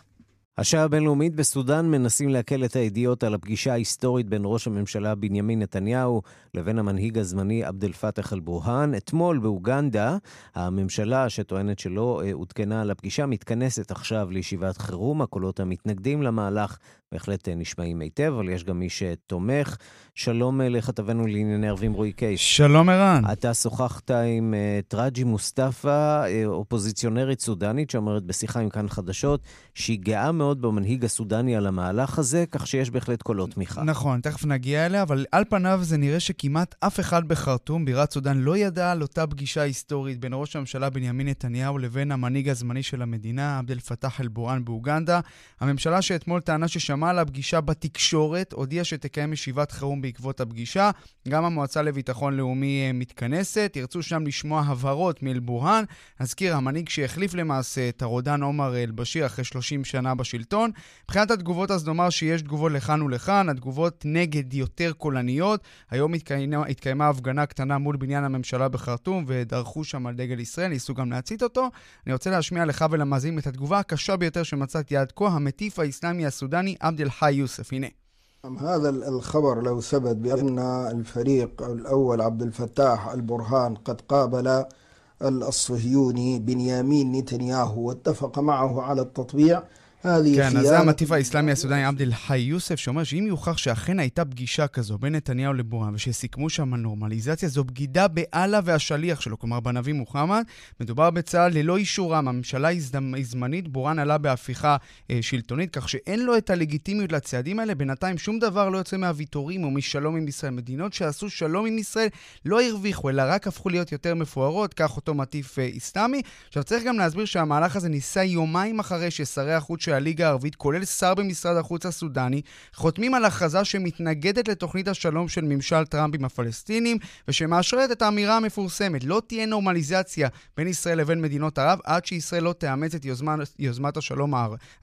השעה הבינלאומית בסודאן מנסים לעכל את הידיעות על הפגישה ההיסטורית בין ראש הממשלה בנימין נתניהו לבין המנהיג הזמני עבד אל-פתח אל-בורהאן. אתמול באוגנדה, הממשלה שטוענת שלא אה, עודכנה על הפגישה מתכנסת עכשיו לישיבת חירום. הקולות המתנגדים למהלך בהחלט אה, נשמעים היטב, אבל יש גם מי שתומך. שלום אה, לכתבנו לענייני ערבים רועי קייס. שלום ערן. אתה שוחחת עם uh, טראג'י מוסטפא, אופוזיציונרית סודנית, שאומרת בשיחה עם כאן חדשות, שהיא גאה מאוד במנהיג הסודני על המהלך הזה, כך שיש בהחלט קולות תמיכה. נכון, תכף נגיע אליה, אבל על פניו זה נראה שכמעט אף אחד בחרטום, בירת סודן, לא ידע על אותה פגישה היסטורית בין ראש הממשלה בנימין נתניהו לבין המנהיג הזמני של המדינה, עבד אל-פתאח אל-בורהאן באוגנדה. הממשלה שאתמול טענה ששמעה על הפגישה בתקשורת, הודיעה שתקיים ישיבת חירום בעקבות הפגישה. גם המועצה לביטחון לאומי אה, מתכנסת, ירצו שם לשמוע הבהרות מאל-בורהאן. נזכיר, המנהיג שהחליף למעשה את הרודן עומר אל-בשיר אחרי 30 שנה בשלטון. מבחינת התגובות אז נאמר שיש תגובות לכאן ולכאן, התגובות נגד יותר קולניות. היום התקיימה, התקיימה הפגנה קטנה מול בניין הממשלה בחרטום ודרכו שם על דגל ישראל, ניסו גם להצית אותו. אני רוצה להשמיע לך ולמאזינים את התגובה הקשה ביותר שמצאתי עד כה, המטיף האסלאמי הסודני عبد الحي يوسف. هنا. نعم، هذا الخبر لو ثبت بأن الفريق الأول عبد الفتاح البرهان قد قابل الصهيوني بنيامين نتنياهو واتفق معه على التطبيع כן, אז זה המטיף האסלאמי הסודני עבד אל-חי יוסף, שאומר שאם יוכח שאכן הייתה פגישה כזו בין נתניהו לבורהאן ושסיכמו שם נורמליזציה, זו בגידה באללה והשליח שלו, כלומר בנביא מוחמד. מדובר בצה"ל ללא אישורם, הממשלה היא זמנית, בורהאן עלה בהפיכה אה, שלטונית, כך שאין לו את הלגיטימיות לצעדים האלה. בינתיים שום דבר לא יוצא מהוויתורים או משלום עם ישראל. מדינות שעשו שלום עם ישראל לא הרוויחו, אלא רק הפכו להיות יותר מפוארות, כך אותו מטיף אה, אסלאמי. עכשיו צריך גם להסביר שהמהלך הזה ניסה יומיים אחרי ששרי החוץ הליגה הערבית, כולל שר במשרד החוץ הסודני, חותמים על הכרזה שמתנגדת לתוכנית השלום של ממשל טראמפ עם הפלסטינים, ושמאשרת את האמירה המפורסמת, לא תהיה נורמליזציה בין ישראל לבין מדינות ערב עד שישראל לא תאמץ את יוזמה, יוזמת השלום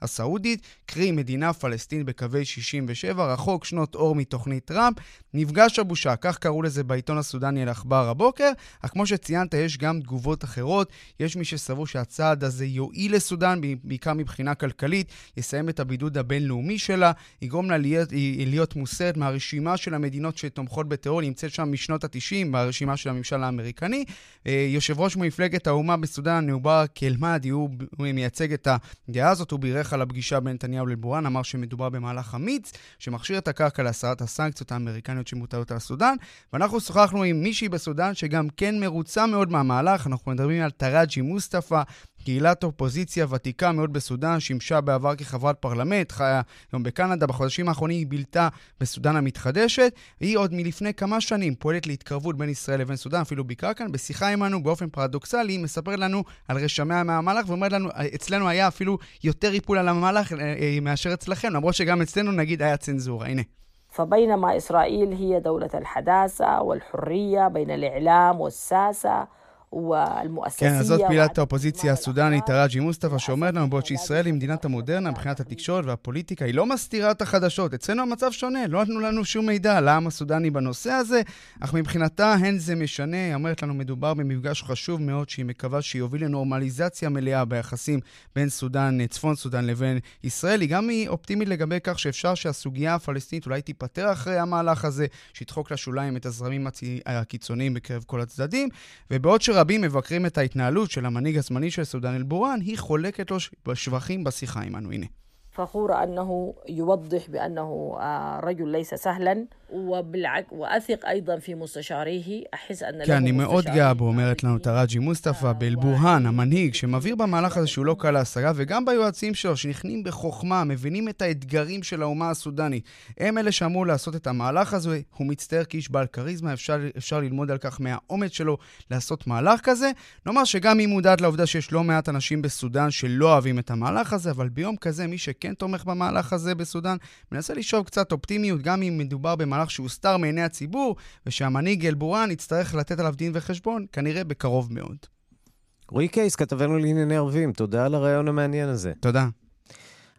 הסעודית, קרי מדינה פלסטינית בקווי 67, רחוק שנות אור מתוכנית טראמפ. נפגש הבושה, כך קראו לזה בעיתון הסודני אל-עכבר הבוקר, אך כמו שציינת, יש גם תגובות אחרות. יש מי שסבור שהצעד הזה יועיל לסודן, בעיקר מבחינה כלכלית. הסעודית, יסיים את הבידוד הבינלאומי שלה, יגרום לה להיות, להיות מוסרת מהרשימה של המדינות שתומכות בטרור, נמצאת שם משנות ה-90 ברשימה של הממשל האמריקני. אה, יושב ראש מפלגת האומה בסודאן, מובארק אל-מהדי, הוא מייצג את הדעה הזאת, הוא בירך על הפגישה בין נתניהו לבורהאן, אמר שמדובר במהלך אמיץ, שמכשיר את הקרקע להסרת הסנקציות האמריקניות שמוטלות על סודאן. ואנחנו שוחחנו עם מישהי בסודאן שגם כן מרוצה מאוד מהמהלך, אנחנו מדברים על טראג'י מוסטפא, קהילת אופוזיציה ותיקה מאוד בסודאן, שימשה בעבר כחברת פרלמנט, חיה היום בקנדה, בחודשים האחרונים היא בילתה בסודאן המתחדשת. היא עוד מלפני כמה שנים פועלת להתקרבות בין ישראל לבין סודאן, אפילו ביקרה כאן. בשיחה עמנו באופן פרדוקסלי, היא מספרת לנו על רשמיה מהמהלך ואומרת לנו, אצלנו היה אפילו יותר איפול על המהלך אה, אה, מאשר אצלכם, למרות שגם אצלנו נגיד היה צנזורה. הנה. فبينما إسرائيل هي دولة الحداثة والحرية بين الإعلام والساسة כן, אז זאת פעילת האופוזיציה הסודנית, הראג'י מוסטפא, שאומרת לנו בעוד שישראל היא מדינת המודרנה מבחינת התקשורת והפוליטיקה, היא לא מסתירה את החדשות. אצלנו המצב שונה, לא נתנו לנו שום מידע על העם הסודני בנושא הזה, אך מבחינתה הן זה משנה. היא אומרת לנו, מדובר במפגש חשוב מאוד, שהיא מקווה שיוביל לנורמליזציה מלאה ביחסים בין סודן, צפון סודן לבין ישראל. היא גם היא אופטימית לגבי כך שאפשר שהסוגיה הפלסטינית אולי תיפתר אחרי המהלך הזה, שידחוק לשוליים את הזרמים הקיצוניים בקרב כל הצדדים, ובעוד רבים מבקרים את ההתנהלות של המנהיג הזמני של סודאן אל-בורן, היא חולקת לו שבחים בשיחה עמנו. הנה. فخورة أنه يوضح بأنه رجل ليس سهلا وبالعكس وأثق أيضا في مستشاريه أحس أن כן, אני מאוד גאה בו, אומרת לנו תראג'י מוסטפא באלבורהאן, המנהיג, שמבהיר במהלך הזה שהוא לא קל להשגה, וגם ביועצים שלו, שנכנים בחוכמה, מבינים את האתגרים של האומה הסודנית. הם אלה שאמרו לעשות את המהלך הזה, הוא מצטער כאיש בעל כריזמה, אפשר, אפשר ללמוד על כך מהאומץ שלו לעשות מהלך כזה. נאמר שגם היא מודעת לעובדה שיש לא מעט אנשים בסודאן שלא אוהבים את המהלך הזה, אבל ביום כזה, מי שכן תומך במהלך הזה בסודאן, מנסה לשאוב קצת אופטימיות, גם אם מדובר במהלך מהלך שהוסתר מעיני הציבור, ושהמנהיג אלבורן יצטרך לתת עליו דין וחשבון, כנראה בקרוב מאוד. רועי קייס, כתבנו לענייני ערבים, תודה על הרעיון המעניין הזה. תודה.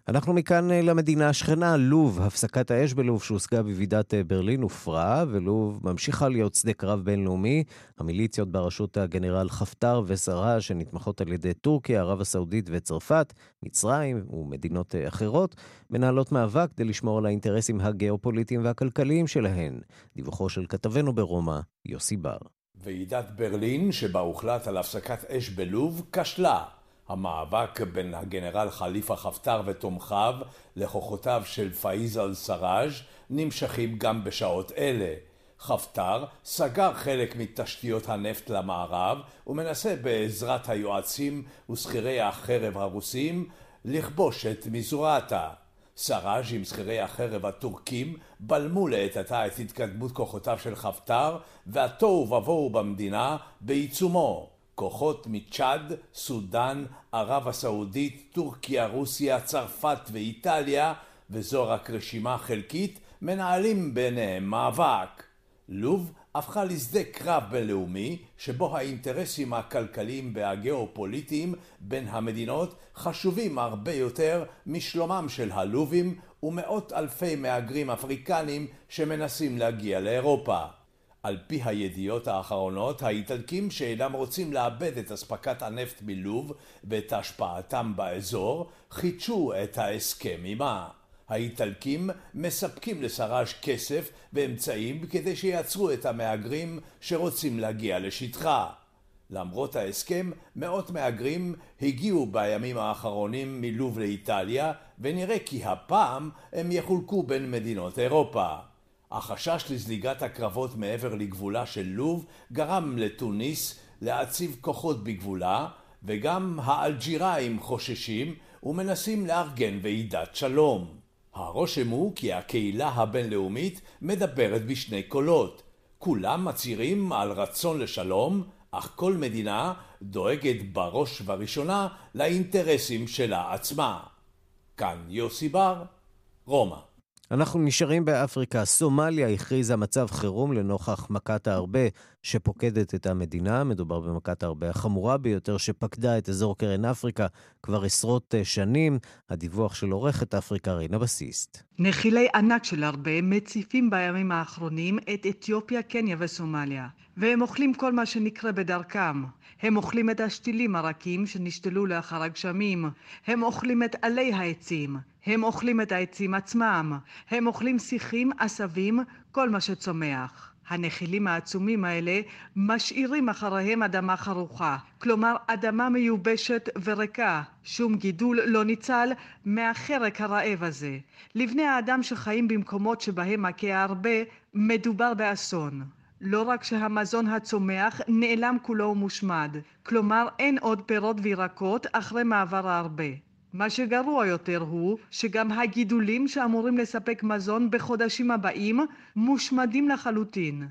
אנחנו מכאן אה, למדינה השכנה, לוב. הפסקת האש בלוב שהושגה בוועידת אה, ברלין הופרה, ולוב ממשיכה להיות שדה קרב בינלאומי. המיליציות בראשות הגנרל חפטר וסרה, שנתמכות על ידי טורקיה, ערב הסעודית וצרפת, מצרים ומדינות אה, אחרות, מנהלות מאבק כדי לשמור על האינטרסים הגיאופוליטיים והכלכליים שלהן. דיווחו של כתבנו ברומא, יוסי בר. ועידת ברלין, שבה הוחלט על הפסקת אש בלוב, כשלה. המאבק בין הגנרל חליפה חפטר ותומכיו לכוחותיו של פאיז אל-סראג' נמשכים גם בשעות אלה. חפטר סגר חלק מתשתיות הנפט למערב ומנסה בעזרת היועצים ושכירי החרב הרוסים לכבוש את מזורעתה. סראז' עם שכירי החרב הטורקים בלמו לעת עתה את התקדמות כוחותיו של חפטר והתוהו ובוהו במדינה בעיצומו. כוחות מצ'אד, סודאן, ערב הסעודית, טורקיה, רוסיה, צרפת ואיטליה, וזו רק רשימה חלקית, מנהלים ביניהם מאבק. לוב הפכה לשדה קרב בינלאומי, שבו האינטרסים הכלכליים והגיאופוליטיים בין המדינות חשובים הרבה יותר משלומם של הלובים ומאות אלפי מהגרים אפריקנים שמנסים להגיע לאירופה. על פי הידיעות האחרונות, האיטלקים שאינם רוצים לאבד את אספקת הנפט מלוב ואת השפעתם באזור, חידשו את ההסכם עימה. האיטלקים מספקים לסראז' כסף ואמצעים כדי שיעצרו את המהגרים שרוצים להגיע לשטחה. למרות ההסכם, מאות מהגרים הגיעו בימים האחרונים מלוב לאיטליה, ונראה כי הפעם הם יחולקו בין מדינות אירופה. החשש לזליגת הקרבות מעבר לגבולה של לוב גרם לתוניס להציב כוחות בגבולה, וגם האלג'יראים חוששים ומנסים לארגן ועידת שלום. הרושם הוא כי הקהילה הבינלאומית מדברת בשני קולות. כולם מצהירים על רצון לשלום, אך כל מדינה דואגת בראש ובראשונה לאינטרסים שלה עצמה. כאן יוסי בר, רומא. אנחנו נשארים באפריקה. סומליה הכריזה מצב חירום לנוכח מכת הארבה שפוקדת את המדינה. מדובר במכת הארבה החמורה ביותר שפקדה את אזור קרן אפריקה כבר עשרות אה, שנים. הדיווח של עורכת אפריקה רינה בסיסט. נחילי ענק של ארבה מציפים בימים האחרונים את אתיופיה, קניה וסומליה, והם אוכלים כל מה שנקרה בדרכם. הם אוכלים את השתילים הרכים שנשתלו לאחר הגשמים. הם אוכלים את עלי העצים. הם אוכלים את העצים עצמם. הם אוכלים שיחים, עשבים, כל מה שצומח. הנחילים העצומים האלה משאירים אחריהם אדמה חרוכה, כלומר אדמה מיובשת וריקה, שום גידול לא ניצל מהחרק הרעב הזה. לבני האדם שחיים במקומות שבהם מכה הרבה, מדובר באסון. לא רק שהמזון הצומח נעלם כולו ומושמד, כלומר אין עוד פירות וירקות אחרי מעבר הרבה. מה שגרוע יותר הוא שגם הגידולים שאמורים לספק מזון בחודשים הבאים מושמדים לחלוטין.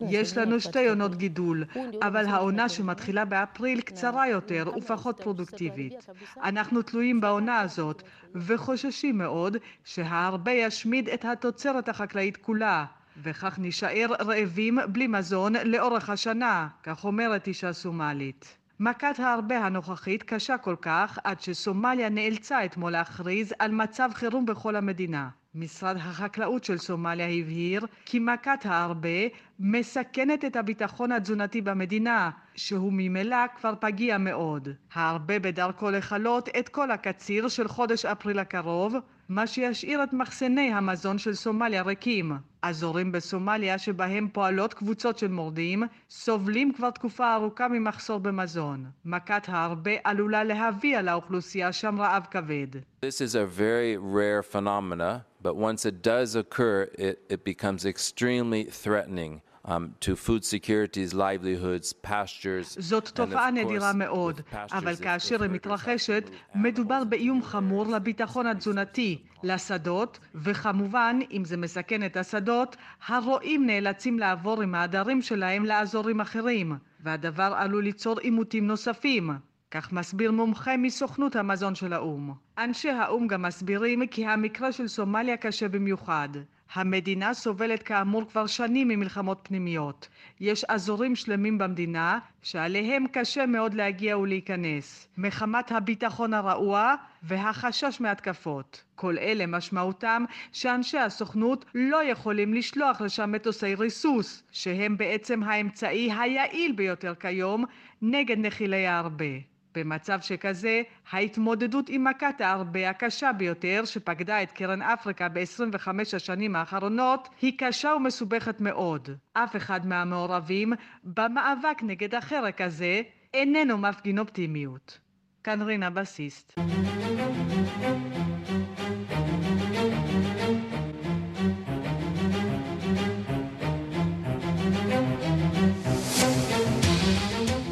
יש לנו שתי עונות גידול, אבל העונה שמתחילה באפריל קצרה יותר ופחות פרודוקטיבית. אנחנו תלויים בעונה הזאת וחוששים מאוד שההרבה ישמיד את התוצרת החקלאית כולה. וכך נישאר רעבים בלי מזון לאורך השנה, כך אומרת אישה סומלית. מכת הארבה הנוכחית קשה כל כך עד שסומליה נאלצה אתמול להכריז על מצב חירום בכל המדינה. משרד החקלאות של סומליה הבהיר כי מכת הארבה מסכנת את הביטחון התזונתי במדינה, שהוא ממילא כבר פגיע מאוד. הארבה בדרכו לכלות את כל הקציר של חודש אפריל הקרוב, מה שישאיר את מחסני המזון של סומליה ריקים. אזורים בסומליה שבהם פועלות קבוצות של מורדים סובלים כבר תקופה ארוכה ממחסור במזון. מכת הארבה עלולה להביא על האוכלוסייה שם רעב כבד. This is a very rare phenomena, but once it does occur, it, it becomes extremely threatening. Um, to food securities, livelihoods, pastures. זאת תופעה נדירה מאוד, אבל כאשר היא מתרחשת, מדובר באיום חמור לביטחון התזונתי, לשדות, וכמובן, אם זה מסכן את השדות, הרועים נאלצים לעבור עם העדרים שלהם לאזורים אחרים, והדבר עלול ליצור עימותים נוספים. כך מסביר מומחה מסוכנות המזון של האו"ם. אנשי האו"ם גם מסבירים כי המקרה של סומליה קשה במיוחד. המדינה סובלת כאמור כבר שנים ממלחמות פנימיות. יש אזורים שלמים במדינה שעליהם קשה מאוד להגיע ולהיכנס, מחמת הביטחון הרעוע והחשש מהתקפות. כל אלה משמעותם שאנשי הסוכנות לא יכולים לשלוח לשם מטוסי ריסוס, שהם בעצם האמצעי היעיל ביותר כיום נגד נחילי הארבה. במצב שכזה, ההתמודדות עם מכת הארבה הקשה ביותר שפקדה את קרן אפריקה ב-25 השנים האחרונות היא קשה ומסובכת מאוד. אף אחד מהמעורבים במאבק נגד החרק הזה איננו מפגין אופטימיות. כאן רינה בסיסט.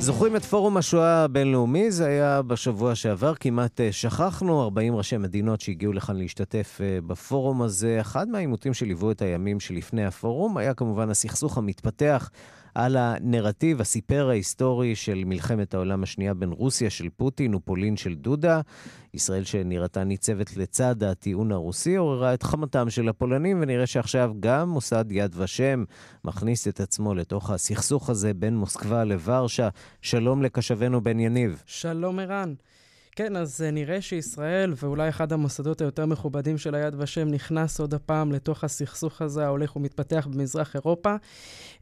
זוכרים את פורום השואה הבינלאומי? זה היה בשבוע שעבר, כמעט אה, שכחנו, 40 ראשי מדינות שהגיעו לכאן להשתתף אה, בפורום הזה. אחד מהעימותים שליוו את הימים שלפני הפורום היה כמובן הסכסוך המתפתח על הנרטיב, הסיפר ההיסטורי של מלחמת העולם השנייה בין רוסיה של פוטין ופולין של דודה. ישראל שנראתה ניצבת לצד הטיעון הרוסי עוררה את חמתם של הפולנים, ונראה שעכשיו גם מוסד יד ושם מכניס את עצמו לתוך הסכסוך הזה בין מוסקבה לוורשה. שלום לקשבנו בן יניב. שלום ערן. כן, אז אה, נראה שישראל, ואולי אחד המוסדות היותר מכובדים של היד ושם, נכנס עוד הפעם לתוך הסכסוך הזה ההולך ומתפתח במזרח אירופה.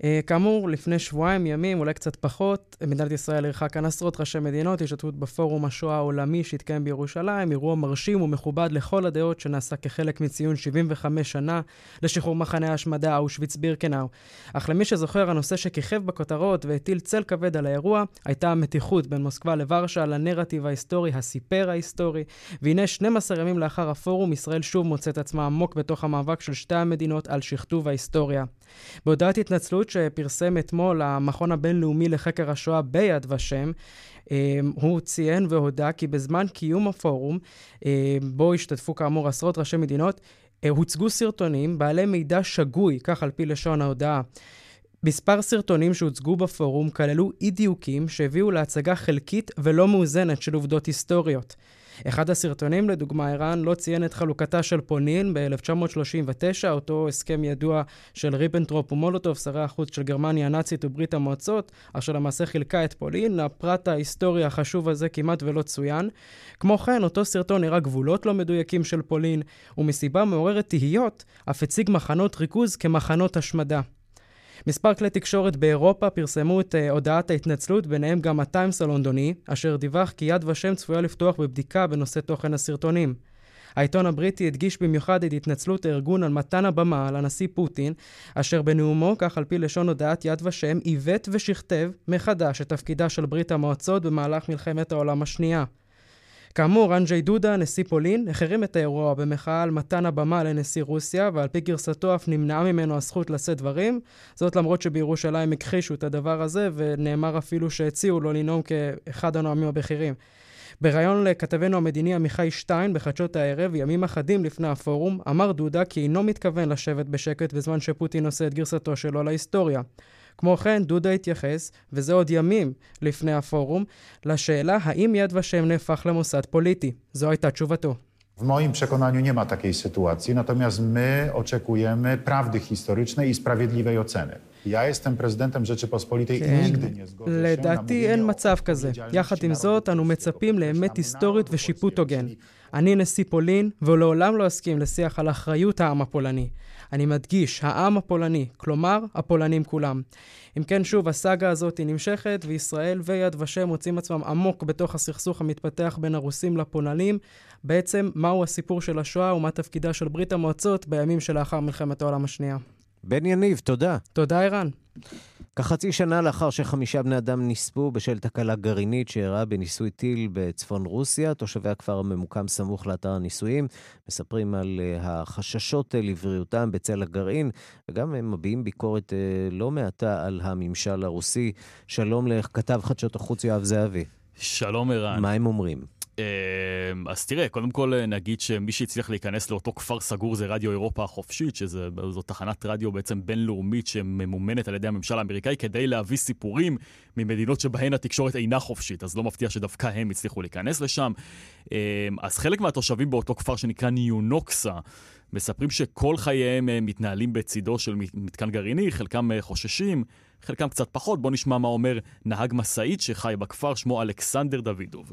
אה, כאמור, לפני שבועיים ימים, אולי קצת פחות, מדינת ישראל אירחה כאן עשרות ראשי מדינות, השתתפות בפורום השואה העולמי שהתקיים בירושלים, אירוע מרשים ומכובד לכל הדעות שנעשה כחלק מציון 75 שנה לשחרור מחנה ההשמדה אושוויץ בירקנאו. אך למי שזוכר, הנושא שכיכב בכותרות והטיל צל כבד על האירוע, הייתה המתיחות בין מוסקבה לוורשה לנרטיב ההיסטורי הסיפר ההיסטורי. והנה 12 ימים לאחר הפורום, ישראל שוב מוצאת עצמה עמוק בתוך המאבק של שתי המדינות על שכתוב ההיסטוריה. בהודעת התנצלות שפרסם אתמול המכון הבינלאומי לחקר השואה ביד ושם, אמ, הוא ציין והודה כי בזמן קיום הפורום, אמ, בו השתתפו כאמור עשרות ראשי מדינות, אה, הוצגו סרטונים בעלי מידע שגוי, כך על פי לשון ההודעה. מספר סרטונים שהוצגו בפורום כללו אי דיוקים שהביאו להצגה חלקית ולא מאוזנת של עובדות היסטוריות. אחד הסרטונים, לדוגמה, סרטון לא ציין את חלוקתה של פולין ב-1939, אותו הסכם ידוע של ריבנטרופ ומולוטוב, שרי החוץ של גרמניה הנאצית וברית המועצות, אשר למעשה חילקה את פולין. הפרט ההיסטורי החשוב הזה כמעט ולא צוין. כמו כן, אותו סרטון הראה גבולות לא מדויקים של פולין, ומסיבה מעוררת תהיות, אף הציג מחנות ריכוז כמחנות השמדה. מספר כלי תקשורת באירופה פרסמו את uh, הודעת ההתנצלות, ביניהם גם הטיימס הלונדוני, אשר דיווח כי יד ושם צפויה לפתוח בבדיקה בנושא תוכן הסרטונים. העיתון הבריטי הדגיש במיוחד את התנצלות הארגון על מתן הבמה לנשיא פוטין, אשר בנאומו, כך על פי לשון הודעת יד ושם, עיוות ושכתב מחדש את תפקידה של ברית המועצות במהלך מלחמת העולם השנייה. כאמור, אנג'י דודה, נשיא פולין, החרים את האירוע במחאה על מתן הבמה לנשיא רוסיה, ועל פי גרסתו אף נמנעה ממנו הזכות לשאת דברים. זאת למרות שבירושלים הכחישו את הדבר הזה, ונאמר אפילו שהציעו לו לנאום כאחד הנואמים הבכירים. בריאיון לכתבנו המדיני עמיחי שטיין בחדשות הערב, ימים אחדים לפני הפורום, אמר דודה כי אינו מתכוון לשבת בשקט בזמן שפוטין עושה את גרסתו שלו להיסטוריה. כמו כן, דודה התייחס, וזה עוד ימים לפני הפורום, לשאלה האם יד ושם נהפך למוסד פוליטי. זו הייתה תשובתו. W moim przekonaniu nie ma takiej sytuacji, natomiast my oczekujemy prawdy historycznej i sprawiedliwej oceny. Ja jestem prezydentem Rzeczypospolitej כן. i nigdy nie zgodzę się לדעתי אין מצב כזה. יחד עם זאת, אנו מצפים לאמת היסטורית ושיפוט הוגן. אני נשיא פולין, ולעולם לא אסכים לשיח על אחריות העם הפולני. אני מדגיש, העם הפולני, כלומר, הפולנים כולם. אם כן, שוב, הסאגה הזאת היא נמשכת, וישראל ויד ושם מוצאים עצמם עמוק בתוך הסכסוך המתפתח בין הרוסים לפולנים. בעצם, מהו הסיפור של השואה ומה תפקידה של ברית המועצות בימים שלאחר מלחמת העולם השנייה. בן יניב, תודה. תודה, ערן. כחצי שנה לאחר שחמישה בני אדם נספו בשל תקלה גרעינית שאירעה בניסוי טיל בצפון רוסיה, תושבי הכפר הממוקם סמוך לאתר הניסויים מספרים על uh, החששות uh, לבריאותם בצל הגרעין, וגם הם מביעים ביקורת uh, לא מעטה על הממשל הרוסי. שלום לכתב חדשות החוץ יואב זהבי. שלום ערן. מה הם אומרים? אז תראה, קודם כל נגיד שמי שהצליח להיכנס לאותו כפר סגור זה רדיו אירופה החופשית, שזו תחנת רדיו בעצם בינלאומית שממומנת על ידי הממשל האמריקאי כדי להביא סיפורים ממדינות שבהן התקשורת אינה חופשית, אז לא מפתיע שדווקא הם הצליחו להיכנס לשם. אז חלק מהתושבים באותו כפר שנקרא ניונוקסה, מספרים שכל חייהם מתנהלים בצידו של מתקן גרעיני, חלקם חוששים, חלקם קצת פחות. בואו נשמע מה אומר נהג משאית שחי בכפר, שמו אלכסנדר דוידוב.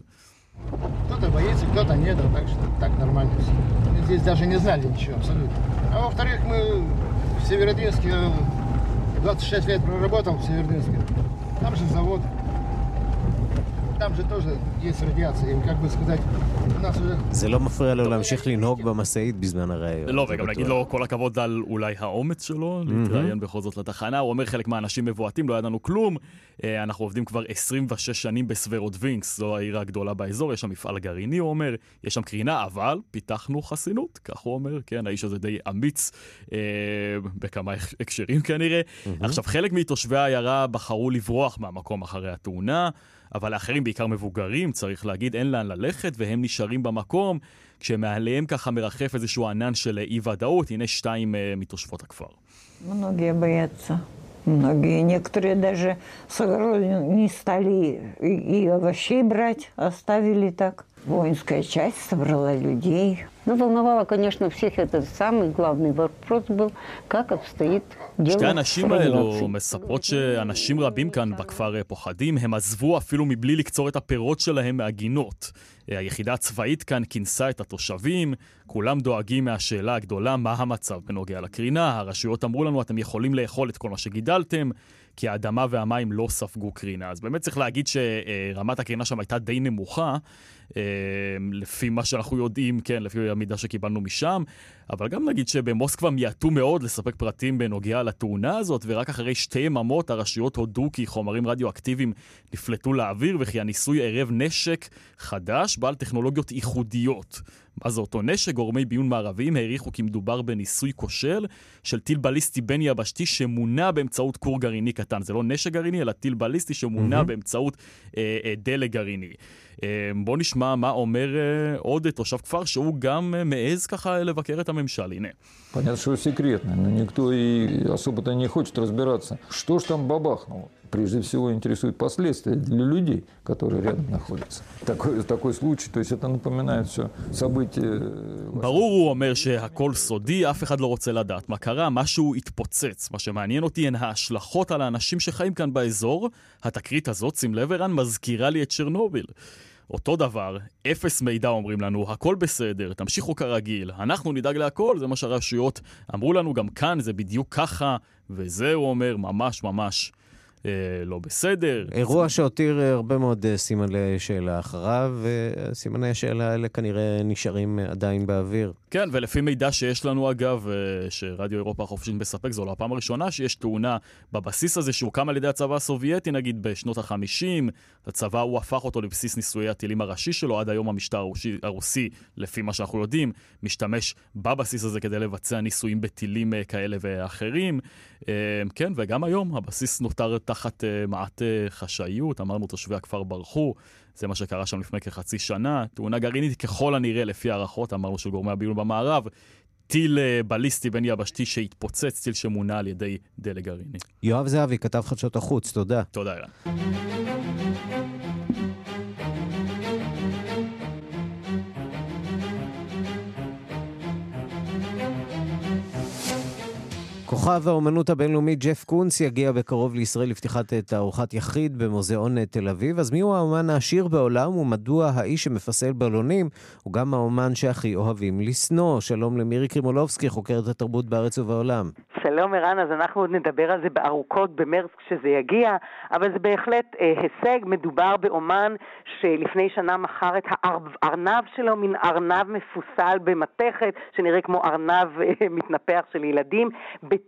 Кто-то боится, кто-то нет, а так что так нормально все. Здесь даже не знали ничего абсолютно. А во-вторых, мы в Северодвинске 26 лет проработал в Северодвинске. Там же завод. Там же тоже есть радиация, и как бы сказать, у нас уже... זה לא מפריע לו להמשיך לנהוג במשאית בזמן הראיון. לא, וגם להגיד לו כל הכבוד על אולי האומץ שלו, להתראיין בכל זאת לתחנה. הוא אומר חלק מהאנשים מבועטים, לא ידענו כלום. אנחנו עובדים כבר 26 שנים בסוורודווינקס, זו העיר הגדולה באזור, יש שם מפעל גרעיני, הוא אומר, יש שם קרינה, אבל פיתחנו חסינות, כך הוא אומר, כן, האיש הזה די אמיץ אה, בכמה הקשרים כנראה. עכשיו, חלק מתושבי העיירה בחרו לברוח מהמקום אחרי התאונה. אבל לאחרים, בעיקר מבוגרים, צריך להגיד, אין לאן ללכת, והם נשארים במקום, כשמעליהם ככה מרחף איזשהו ענן של אי-ודאות. הנה שתיים uh, מתושבות הכפר. Многие боятся. Многие, некоторые даже с огорода не стали и, и овощей брать, оставили так. Воинская часть собрала людей. Ну, волновало, конечно, всех этот самый главный вопрос был, как обстоит дело שתי הנשים האלו מספרות שאנשים רבים כאן בכפר פוחדים, הם עזבו אפילו מבלי לקצור את הפירות שלהם מהגינות. היחידה הצבאית כאן כינסה את התושבים, כולם דואגים מהשאלה הגדולה מה המצב בנוגע לקרינה. הרשויות אמרו לנו, אתם יכולים לאכול את כל מה שגידלתם, כי האדמה והמים לא ספגו קרינה. אז באמת צריך להגיד שרמת הקרינה שם הייתה די נמוכה, לפי מה שאנחנו יודעים, כן, לפי המידע שקיבלנו משם, אבל גם נגיד שבמוסקבה מיעטו מאוד לספק פרטים בנוגע לתאונה הזאת, ורק אחרי שתי יממות הרשויות הודו כי חומרים רדיואקטיביים נפלטו לאוויר וכי הניסוי ערב נשק חדש בעל טכנולוגיות ייחודיות. מה זה אותו נשק? גורמי ביון מערביים העריכו כי מדובר בניסוי כושל של טיל בליסטי בין יבשתי שמונע באמצעות כור גרעיני קטן. זה לא נשק גרעיני, אלא טיל בליסטי שמונע mm-hmm. באמצעות אה, אה, דלק גרעיני. אה, בואו נשמע מה אומר אה, עוד תושב כפר, שהוא גם אה, מעז ככה לבקר את הממשל. הנה. Понятно, что секретно, но никто и особо-то не хочет разбираться. Что ж там бабахнуло? прежде всего интересует последствия для людей, которые рядом находятся. Такой, такой случай, то есть это напоминает все события... ברור, הוא אומר שהכל סודי, אף אחד לא רוצה לדעת מה קרה, משהו התפוצץ. מה שמעניין אותי הן ההשלכות על האנשים שחיים כאן באזור. התקרית הזאת, שים לב ערן, מזכירה לי את צ'רנוביל. אותו דבר, אפס מידע אומרים לנו, הכל בסדר, תמשיכו כרגיל, אנחנו נדאג להכל, זה מה שהרשויות אמרו לנו, גם כאן זה בדיוק ככה, וזה, הוא אומר, ממש ממש אה, לא בסדר. אירוע שהותיר אה, הרבה מאוד אה, סימני שאלה אחריו, וסימני השאלה האלה כנראה נשארים עדיין באוויר. כן, ולפי מידע שיש לנו אגב, שרדיו אירופה החופשית מספק, זו לא הפעם הראשונה שיש תאונה בבסיס הזה שהוקם על ידי הצבא הסובייטי, נגיד בשנות ה-50, הצבא הוא הפך אותו לבסיס ניסויי הטילים הראשי שלו, עד היום המשטר הרוסי, הרוסי, לפי מה שאנחנו יודעים, משתמש בבסיס הזה כדי לבצע ניסויים בטילים כאלה ואחרים. כן, וגם היום הבסיס נותר תחת uh, מעט uh, חשאיות, אמרנו תושבי הכפר ברחו, זה מה שקרה שם לפני כחצי שנה. תאונה גרעינית ככל הנראה, לפי הערכות, אמרנו של גורמי הביון במערב, טיל uh, בליסטי בין יבשתי שהתפוצץ, טיל שמונה על ידי דלק גרעיני. יואב זהבי, כתב חדשות החוץ, תודה. תודה, אילן. כוכב האומנות הבינלאומית ג'ף קונס יגיע בקרוב לישראל לפתיחת תערוכת יחיד במוזיאון תל אביב. אז מיהו האומן העשיר בעולם ומדוע האיש שמפסל בלונים הוא גם האומן שהכי אוהבים לשנוא? שלום למירי קרימולובסקי, חוקרת התרבות בארץ ובעולם. שלום ערן, אז אנחנו עוד נדבר על זה בארוכות במרץ כשזה יגיע, אבל זה בהחלט אה, הישג. מדובר באומן שלפני שנה מכר את הארנב שלו, מין ארנב מפוסל במתכת, שנראה כמו ארנב אה, מתנפח של ילדים.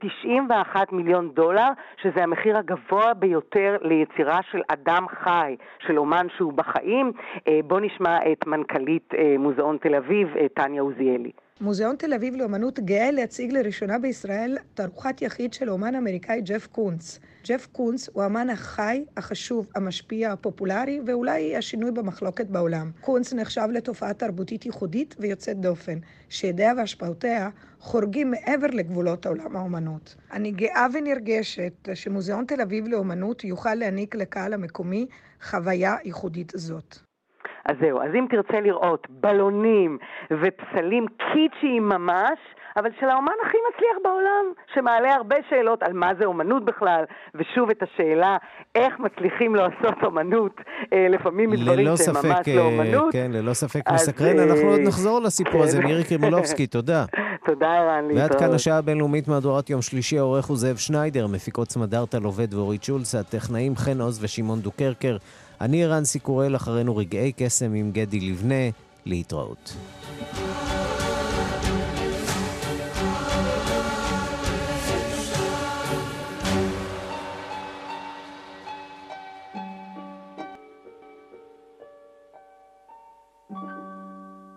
ב-91 מיליון דולר, שזה המחיר הגבוה ביותר ליצירה של אדם חי, של אומן שהוא בחיים. אה, בואו נשמע את מנכ"לית אה, מוזיאון תל אביב, אה, טניה עוזיאלי. מוזיאון תל אביב לאומנות גאה להציג לראשונה בישראל תערוכת יחיד של האומן האמריקאי ג'ף קונץ. ג'ף קונץ הוא האמן החי, החשוב, המשפיע, הפופולרי, ואולי השינוי במחלוקת בעולם. קונץ נחשב לתופעה תרבותית ייחודית ויוצאת דופן, שידיה והשפעותיה חורגים מעבר לגבולות העולם האומנות. אני גאה ונרגשת שמוזיאון תל אביב לאומנות יוכל להעניק לקהל המקומי חוויה ייחודית זאת. אז זהו, אז אם תרצה לראות בלונים ופסלים קיצ'יים ממש, אבל של האומן הכי מצליח בעולם, שמעלה הרבה שאלות על מה זה אומנות בכלל, ושוב את השאלה איך מצליחים לעשות אומנות, אה, לפעמים מדברים שהם ממש לא אה, אומנות. כן, ללא ספק מסקרן. אנחנו עוד אה, נחזור לסיפור הזה. כן. מירי קרימולובסקי, תודה. תודה, ערן, להתראות. ועד כאן השעה הבינלאומית מהדורת יום שלישי, העורך הוא זאב שניידר, מפיקות סמדארטה לובד ואורית שולץ, הטכנאים חן עוז ושמעון דוקרקר. אני רן סיקורל, אחרינו רגעי קסם עם גדי לבנה, להתראות. thank you